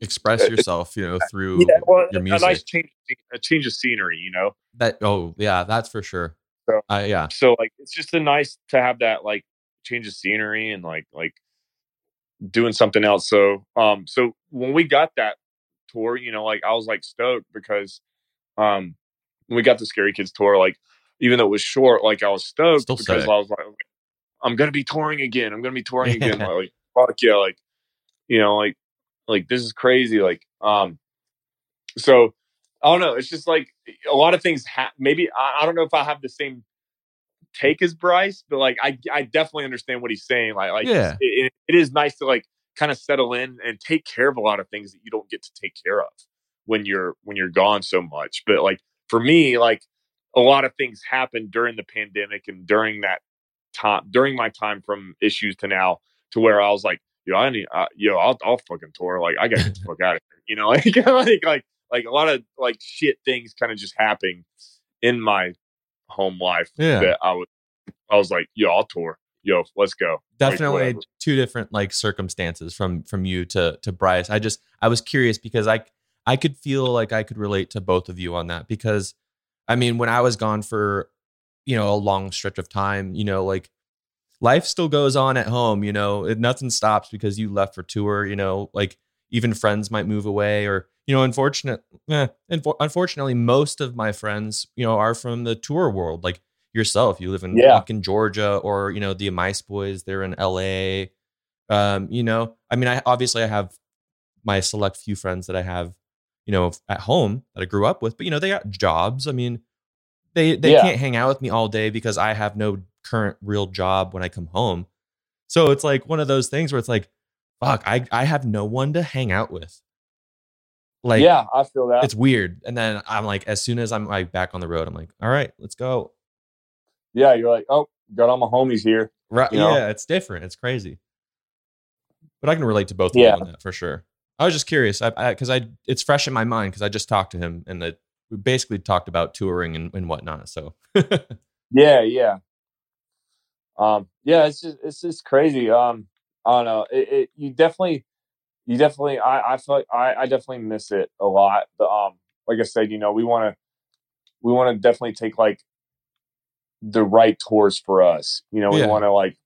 Express yourself, you know, through yeah, well, your a nice change, a change of scenery, you know. that oh yeah, that's for sure. So- Uh, yeah. so like it's just a nice to have that like change of scenery and like like doing something else so um so when we got that tour you know like i was like stoked because um when we got the scary kids tour like even though it was short like i was stoked Still because sick. i was like i'm gonna be touring again i'm gonna be touring again like fuck yeah like you know like like this is crazy like um so i don't know it's just like a lot of things ha- maybe I, I don't know if i have the same take as bryce but like i i definitely understand what he's saying like like Yeah. it, it- it is nice to like kind of settle in and take care of a lot of things that you don't get to take care of when you're when you're gone so much but like for me like a lot of things happened during the pandemic and during that time during my time from issues to now to where i was like yo i need uh, yo I'll, I'll fucking tour like i gotta get the fuck out of here you know like like like like a lot of like shit things kind of just happening in my home life Yeah. that i was i was like yo i'll tour yo let's go definitely whatever. two different like circumstances from from you to to Bryce. I just I was curious because I I could feel like I could relate to both of you on that because I mean when I was gone for you know a long stretch of time, you know like life still goes on at home, you know, it, nothing stops because you left for tour, you know, like even friends might move away or you know unfortunate eh, unfor- unfortunately most of my friends, you know, are from the tour world like yourself you live in Yeah. fucking Georgia or you know the Mice boys they're in LA um you know I mean I obviously I have my select few friends that I have you know at home that I grew up with but you know they got jobs I mean they they Yeah. can't hang out with me all day because I have no current real job when I come home so it's like one of those things where it's like fuck I I have no one to hang out with like yeah i feel that it's weird and then I'm like as soon as I'm like back on the road I'm like all right let's go yeah you're like oh got all my homies here Right. You know? Yeah, it's different. It's crazy. But I can relate to both of Yeah. on that for sure. I was just curious. I because I, it's fresh in my mind because I just talked to him and it we basically talked about touring and, and whatnot. So Yeah, yeah. Um, yeah, it's just it's just crazy. Um, I don't know. It, it you definitely, you definitely. I I feel like I I definitely miss it a lot. But um, like I said, you know, we want to we want to definitely take like the right tours for us. You know, we Yeah. want to like,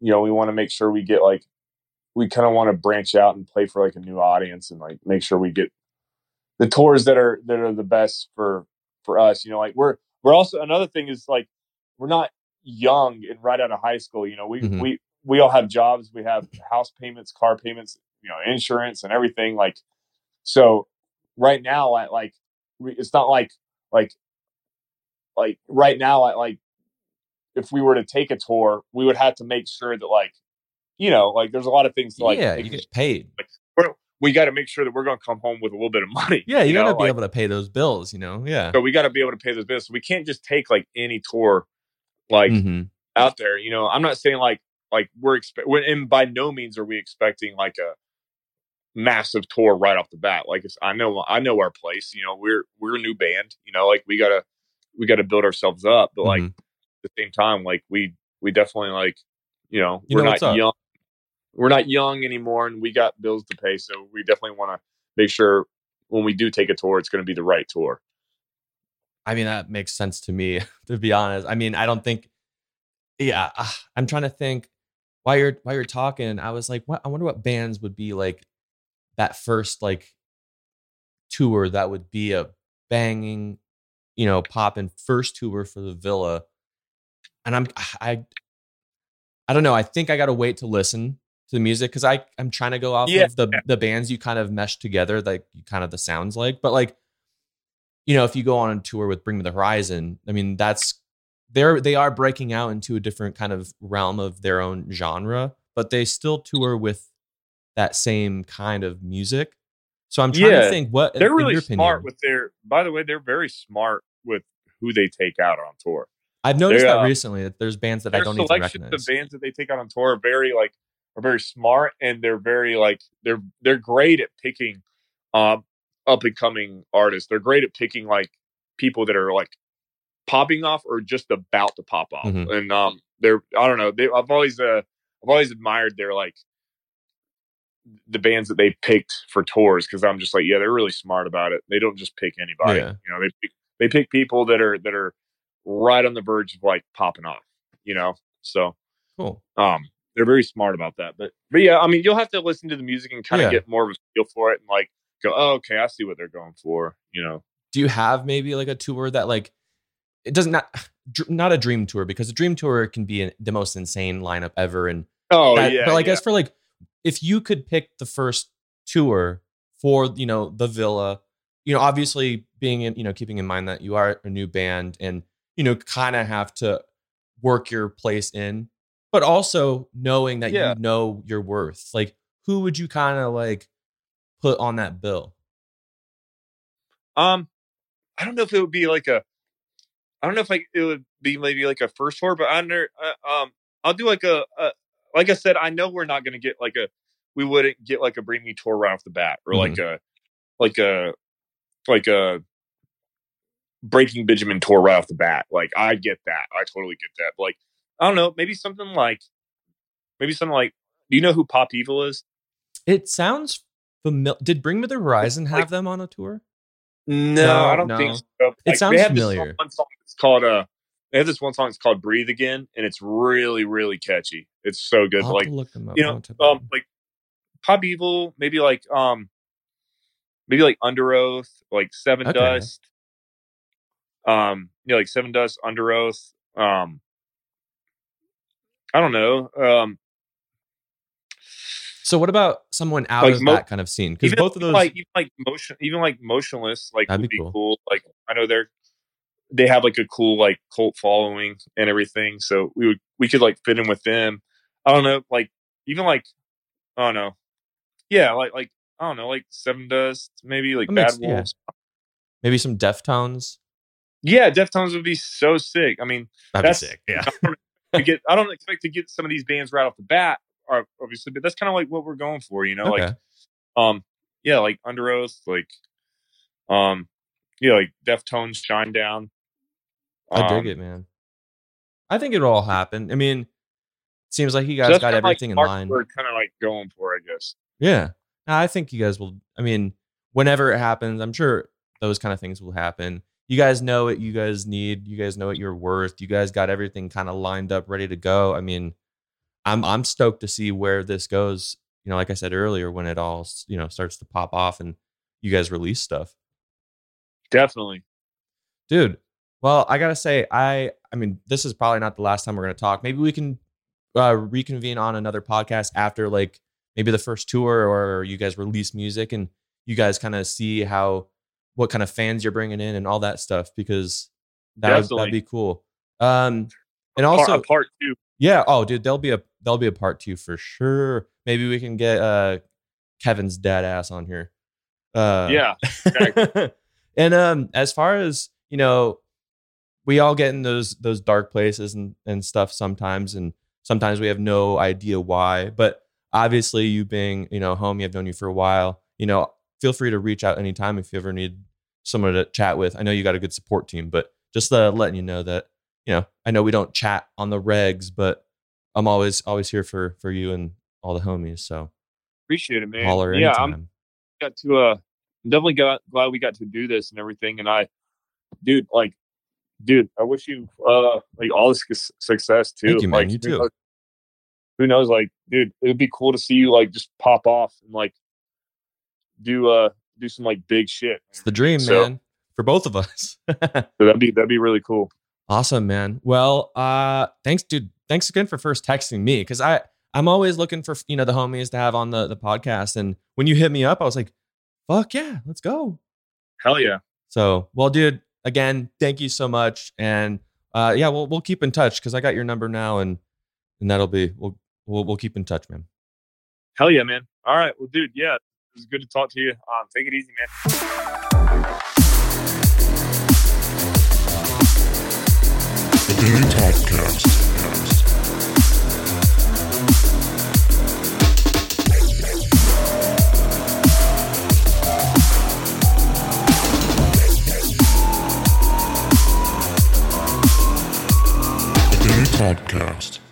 you know, we want to make sure we get like, we kind of want to branch out and play for like a new audience and like make sure we get the tours that are that are the best for for us. You know, like we're we're also another thing is like we're not young and right out of high school. You know, we Mhm. we we all have jobs, we have house payments, car payments, you know, insurance and everything. Like, so right now, I like we, it's not like like like right now, I like if we were to take a tour, we would have to make sure that like you know, like there's a lot of things to like yeah, you get paid. we're- we got to make sure that we're going to come home with a little bit of money. Yeah, you, know, gotta be like- able to pay those bills. You know, yeah. so we got to be able to pay those bills. We can't just take like any tour like Mhm. out there. You know, I'm not saying like like we're expect and by no means are we expecting like a massive tour right off the bat. Like it's, I know I know our place. You know, we're we're a new band. You know, like we gotta we gotta build ourselves up. But like Mhm. at the same time, like we we definitely like you know You we're know not young. We're not young anymore, and we got bills to pay. So we definitely want to make sure when we do take a tour, it's going to be the right tour. I mean, that makes sense to me, to be honest. I mean, I don't think, yeah, ah, I'm trying to think while you're while you're talking. I was like, what? I wonder what bands would be like that first like tour that would be a banging, you know, popping first tour for the Villa. And I'm I, I don't know. I think I got to wait to listen to the music because I I'm trying to go off Yeah. of the the bands you kind of mesh together, like kind of the sounds like, but like you know, if you go on a tour with Bring Me the Horizon, I mean, that's they're they are breaking out into a different kind of realm of their own genre, but they still tour with that same kind of music. So I'm trying to think what They're really smart opinion- with their. By the way, they're very smart with who they take out on tour. I've noticed they're, that uh, recently that there's bands that I don't even recognize. The bands that they take out on tour are very like are very smart and they're very like they're they're great at picking um up and coming artists. They're great at picking like people that are like popping off or just about to pop off. Mhm. And um they're I don't know, they I've always uh I've always admired their like the bands that they picked for tours because I'm just like, yeah, they're really smart about it. They don't just pick anybody. Yeah. You know, they pick they pick people that are that are right on the verge of like popping off, you know. So Cool. um they're very smart about that. But but yeah, I mean you'll have to listen to the music and kind of Yeah. get more of a feel for it and like go, oh, okay, I see what they're going for, you know. Do you have maybe like a tour that like it doesn't not not a dream tour because a dream tour can be an, the most insane lineup ever and Oh that- yeah. but I yeah. guess for like if you could pick the first tour for you know the villa, you know, obviously being in you know keeping in mind that you are a new band and you know kind of have to work your place in, but also knowing that Yeah. you know your worth. Like, who would you kind of like put on that bill? Um, I don't know if it would be like a, I don't know if like it would be maybe like a first tour, but under uh, um, I'll do like a, a, like I said, I know we're not going to get like a, we wouldn't get like a bring me tour right off the bat or like a, like a, like a breaking Benjamin tour right off the bat. Like I get that, I totally get that. But like I don't know, maybe something like, maybe something like, do you know who Pop Evil is? It sounds familiar. Did Bring Me the Horizon have Like- them on a tour? No, No, I don't no. think so. It sounds they have familiar. This one song that's called uh they have this one song that's called Breathe Again and it's really, really catchy. It's so good. I'll Like look them up. you know, have um like Pop Evil, maybe like um maybe like Underoath, like Seven Okay. Dust. Um, you know, like Seven Dust, Underoath. Um I don't know. Um so what about someone out like of mo- that kind of scene? Because both of those, like even like motion even like motionless like That'd would be cool. cool. Like I know they're they have like a cool like cult following and everything. So we would we could like fit in with them. I don't know, like even like I don't know. Yeah, like like I don't know, like Sevendust, maybe like That Bad makes- yeah. Wolves. maybe some Deftones. Yeah. Deftones would be so sick. I mean, That'd That's- be sick. Yeah. to get I don't expect to get some of these bands right off the bat, obviously, but that's kind of like what we're going for, you know, Okay. like um yeah like Underoath like um yeah, like Deftones, Shinedown. I dig Um, it, man. I think it'll all happen. I mean, seems like you guys that's got kinda like everything in line. We're kind of like going for, I guess. Yeah. I think you guys will. I mean, whenever it happens, I'm sure those kind of things will happen. You guys know what you guys need. You guys know what you're worth. You guys got everything kind of lined up, ready to go. I mean, I'm I'm stoked to see where this goes. You know, like I said earlier, when it all you know starts to pop off and you guys release stuff, Definitely. dude. Well, I gotta say, I I mean, this is probably not the last time we're gonna talk. Maybe we can uh, reconvene on another podcast after like maybe the first tour or you guys release music and you guys kind of see how what kind of fans you're bringing in and all that stuff because that would, that'd be cool. Um, and also, a part two. yeah. Oh, dude, there'll be a there'll be a part two for sure. Maybe we can get uh Kevin's dad ass on here. Uh, yeah. and um, as far as you know, we all get in those those dark places and and stuff sometimes, and sometimes we have no idea why. But obviously, you being you know homie, I've known you for a while. You know, feel free to reach out anytime if you ever need someone to chat with. I know you got a good support team, but just uh, letting you know that you know I know we don't chat on the regs, but I'm always always here for for you and all the homies. So Appreciate it, man. holler yeah, anytime. I'm got to uh I'm definitely got glad we got to do this and everything and i dude like dude i wish you uh like all the suc- success too Thank you, man. like You who too. knows- who knows like dude it would be cool to see you like just pop off and like do uh do some like big shit It's the dream, So- man, for both of us. so that'd be that'd be really cool awesome, man. Well, uh, thanks, dude. Thanks again for first texting me because I I'm always looking for you know the homies to have on the the podcast, and when you hit me up, I was like, fuck yeah, let's go. hell yeah So, well, dude, again, thank you so much, and uh, yeah, we'll we'll keep in touch because I got your number now, and and that'll be we'll we'll we'll keep in touch, man. hell yeah man all right well dude yeah it was good to talk to you um take it easy man The Daily Daily Toddcast.